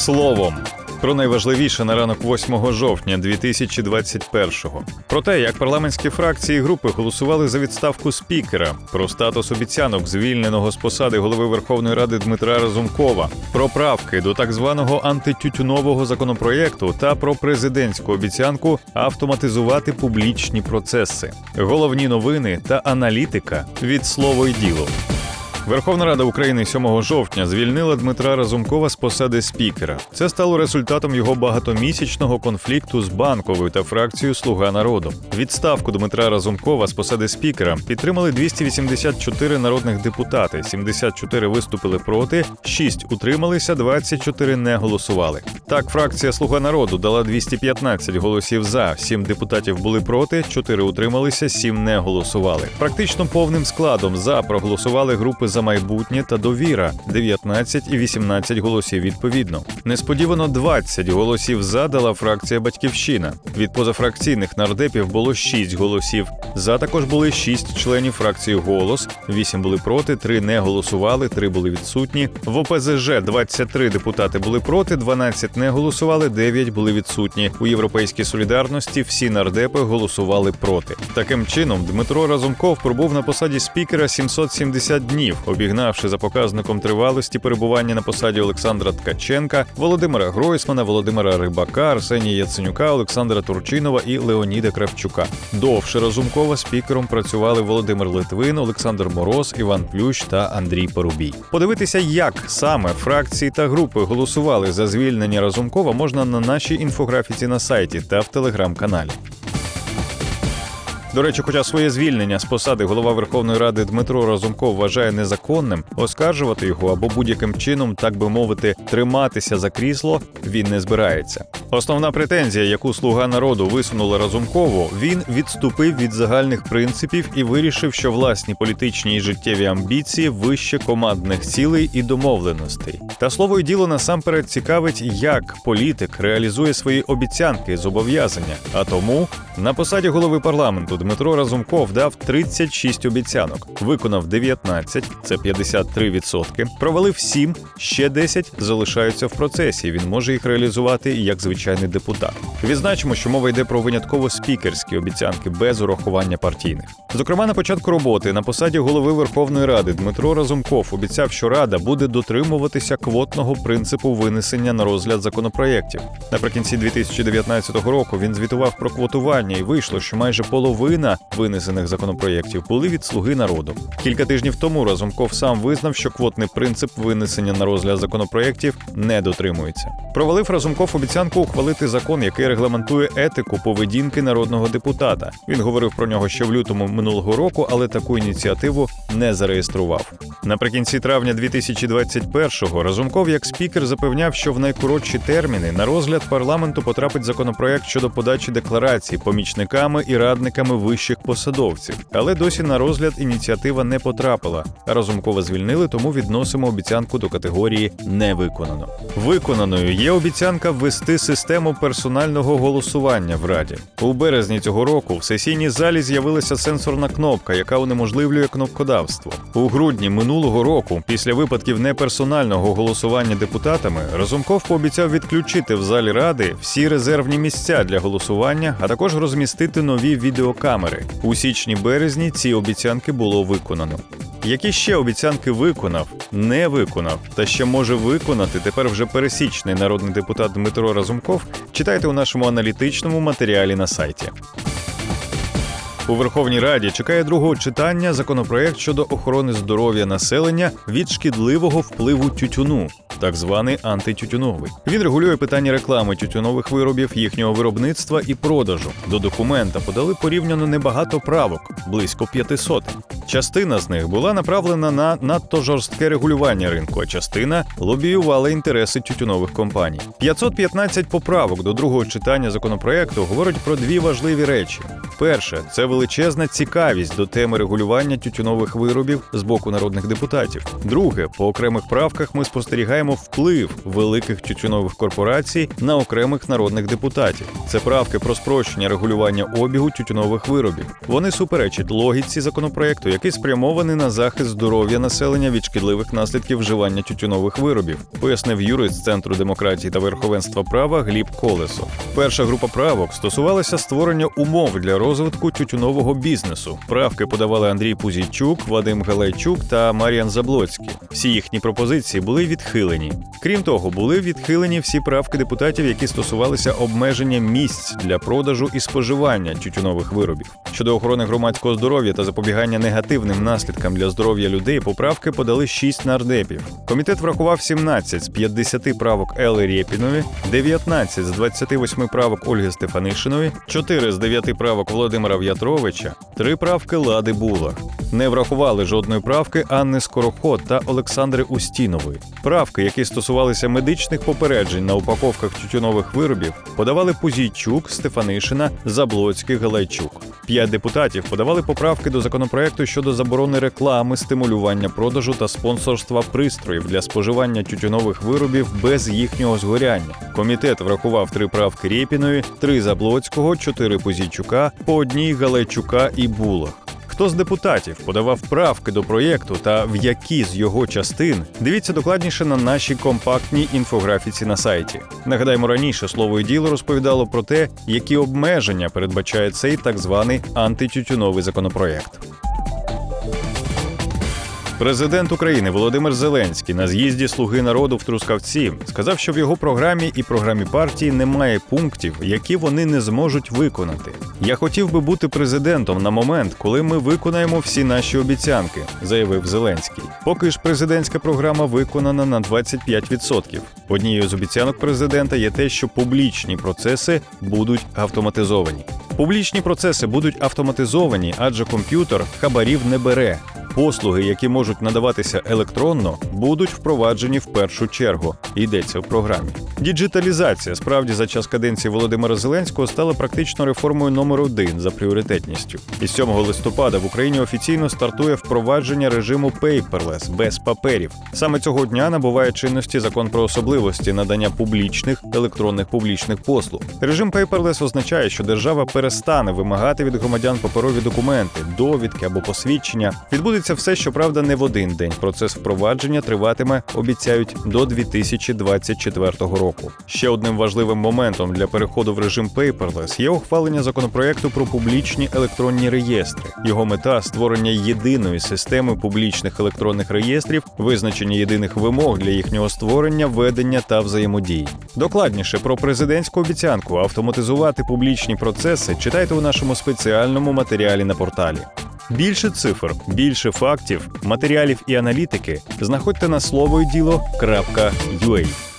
словом. Про найважливіше на ранок 8 жовтня 2021-го. Про те, як парламентські фракції і групи голосували за відставку спікера, про статус обіцянок звільненого з посади голови Верховної Ради Дмитра Разумкова, про правки до так званого антитютюнового законопроєкту та про президентську обіцянку автоматизувати публічні процеси, головні новини та аналітика від слово й діло. Верховна Рада України 7 жовтня звільнила Дмитра Разумкова з посади спікера. Це стало результатом його багатомісячного конфлікту з банковою та фракцією Слуга народу. Відставку Дмитра Разумкова з посади спікера підтримали 284 народних депутати, 74 виступили проти, 6 утрималися, 24 не голосували. Так, фракція Слуга народу дала 215 голосів за, 7 депутатів були проти, 4 утрималися, 7 не голосували. Практично повним складом за проголосували групи за майбутнє та довіра 19 і 18 голосів відповідно. Несподівано 20 голосів за дала фракція Батьківщина. Від позафракційних нардепів було 6 голосів. За також були 6 членів фракції Голос, 8 були проти, 3 не голосували, 3 були відсутні. В ОПЗЖ 23 депутати були проти, 12 не голосували, 9 були відсутні. У європейській солідарності всі нардепи голосували проти. Таким чином, Дмитро Разумков пробув на посаді спікера 770 днів, обігнавши за показником тривалості перебування на посаді Олександра Ткаченка, Володимира Гройсмана, Володимира Рибака, Арсенія Яценюка, Олександра Турчинова і Леоніда Кравчука. Довше Разумкова спікером працювали Володимир Литвин, Олександр Мороз, Іван Плющ та Андрій Порубій. Подивитися, як саме фракції та групи голосували за звільнення Разумкова, можна на нашій інфографіці на сайті та в телеграм-каналі. До речі, хоча своє звільнення з посади голова Верховної Ради Дмитро Разумков вважає незаконним, оскаржувати його або будь-яким чином, так би мовити, триматися за крісло він не збирається. Основна претензія, яку слуга народу висунула Разумкову, він відступив від загальних принципів і вирішив, що власні політичні і життєві амбіції вище командних цілей і домовленостей. Та слово й діло насамперед цікавить, як політик реалізує свої обіцянки зобов'язання. А тому на посаді голови парламенту Дмитро Разумков дав 36 обіцянок, виконав 19, це 53%, провалив 7, ще 10 залишаються в процесі. Він може їх реалізувати як звичайний депутат. Відзначимо, що мова йде про винятково спікерські обіцянки без урахування партійних. Зокрема, на початку роботи на посаді голови Верховної Ради Дмитро Разумков обіцяв, що Рада буде дотримуватися квотного принципу винесення на розгляд законопроєктів. Наприкінці 2019 року він звітував про квотування, і вийшло, що майже половина винесених законопроєктів були від слуги народу. Кілька тижнів тому Разумков сам визнав, що квотний принцип винесення на розгляд законопроєктів не дотримується. Провалив Разумков обіцянку ухвалити закон, який регламентує етику поведінки народного депутата. Він говорив про нього ще в лютому минулого року, але таку ініціативу не зареєстрував. Наприкінці травня 2021-го Разумков як спікер запевняв, що в найкоротші терміни на розгляд парламенту потрапить законопроект щодо подачі декларацій помічниками і радниками вищих посадовців. Але досі на розгляд ініціатива не потрапила. Разумкова звільнили, тому відносимо обіцянку до категорії не виконано. Виконаною є обіцянка ввести систему персонального голосування в раді. У березні цього року в сесійній залі з'явилася сенсорна кнопка, яка унеможливлює кнопкодавство. У грудні минулого року, після випадків неперсонального голосування депутатами, Разумков пообіцяв відключити в залі ради всі резервні місця для голосування, а також розмістити нові відеокамери. У січні-березні ці обіцянки було виконано. Які ще обіцянки виконав, не виконав та ще може виконати тепер вже пересічний народний депутат Дмитро Разумков, читайте у нашому аналітичному матеріалі на сайті. У Верховній Раді чекає другого читання законопроект щодо охорони здоров'я населення від шкідливого впливу тютюну, так званий антитютюновий. Він регулює питання реклами тютюнових виробів, їхнього виробництва і продажу. До документа подали порівняно небагато правок, близько 500. Частина з них була направлена на надто жорстке регулювання ринку, а частина лобіювала інтереси тютюнових компаній. 515 поправок до другого читання законопроекту говорить про дві важливі речі: перше це величезна цікавість до теми регулювання тютюнових виробів з боку народних депутатів. Друге, по окремих правках ми спостерігаємо вплив великих тютюнових корпорацій на окремих народних депутатів. Це правки про спрощення регулювання обігу тютюнових виробів. Вони суперечать логіці законопроекту, який спрямований на захист здоров'я населення від шкідливих наслідків вживання тютюнових виробів, пояснив юрист Центру демократії та верховенства права Гліб Колесо. Перша група правок стосувалася створення умов для розвитку тютюнового бізнесу. Правки подавали Андрій Пузійчук, Вадим Галайчук та Мар'ян Заблоцький. Всі їхні пропозиції були відхилені. Крім того, були відхилені всі правки депутатів, які стосувалися обмеження місць для продажу і споживання тютюнових виробів. Щодо охорони громадського здоров'я та запобігання негативним наслідкам для здоров'я людей, поправки подали 6 нардепів. Комітет врахував 17 з 50 правок Ели Рєпіної, 19 з 28 правок Ольги Стефанишиної, 4 з 9 правок Володимира В'ятровича, 3 правки Лади Булах. Не врахували жодної правки Анни Скороход та Олександри Устінової. Правки, які стосувалися медичних попереджень на упаковках тютюнових виробів, подавали Пузійчук, Стефанишина, Заблоцький, Галайчук. П'ять депутатів подавали поправки до законопроекту щодо заборони реклами, стимулювання продажу та спонсорства пристроїв для споживання тютюнових виробів без їхнього згоряння. Комітет врахував три правки Рєпіної, три Заблоцького, чотири Пузійчука, по одній Галайчука і Булах. Хто з депутатів подавав правки до проєкту та в які з його частин, дивіться докладніше на нашій компактній інфографіці на сайті. Нагадаємо, раніше слово і діло розповідало про те, які обмеження передбачає цей так званий антитютюновий законопроєкт. Президент України Володимир Зеленський на з'їзді Слуги народу в Трускавці сказав, що в його програмі і програмі партії немає пунктів, які вони не зможуть виконати. Я хотів би бути президентом на момент, коли ми виконаємо всі наші обіцянки, заявив Зеленський. Поки ж президентська програма виконана на 25%. Однією з обіцянок президента є те, що публічні процеси будуть автоматизовані. Публічні процеси будуть автоматизовані, адже комп'ютер хабарів не бере. Послуги, які можуть надаватися електронно, будуть впроваджені в першу чергу. Йдеться в програмі. Діджиталізація справді за час каденції Володимира Зеленського стала практично реформою номер один за пріоритетністю. І 7 листопада в Україні офіційно стартує впровадження режиму paperless, без паперів. Саме цього дня набуває чинності закон про особливості надання публічних електронних публічних послуг. Режим paperless означає, що держава перестане вимагати від громадян паперові документи, довідки або посвідчення. Відбудеться все, щоправда, не в один день. Процес впровадження триватиме, обіцяють, до 2024 року. Ще одним важливим моментом для переходу в режим paperless є ухвалення законопроекту про публічні електронні реєстри. Його мета створення єдиної системи публічних електронних реєстрів, визначення єдиних вимог для їхнього створення, ведення та взаємодії. Докладніше про президентську обіцянку автоматизувати публічні процеси читайте у нашому спеціальному матеріалі на порталі. Більше цифр, більше фактів, матеріалів і аналітики знаходьте на слово й діло.ua.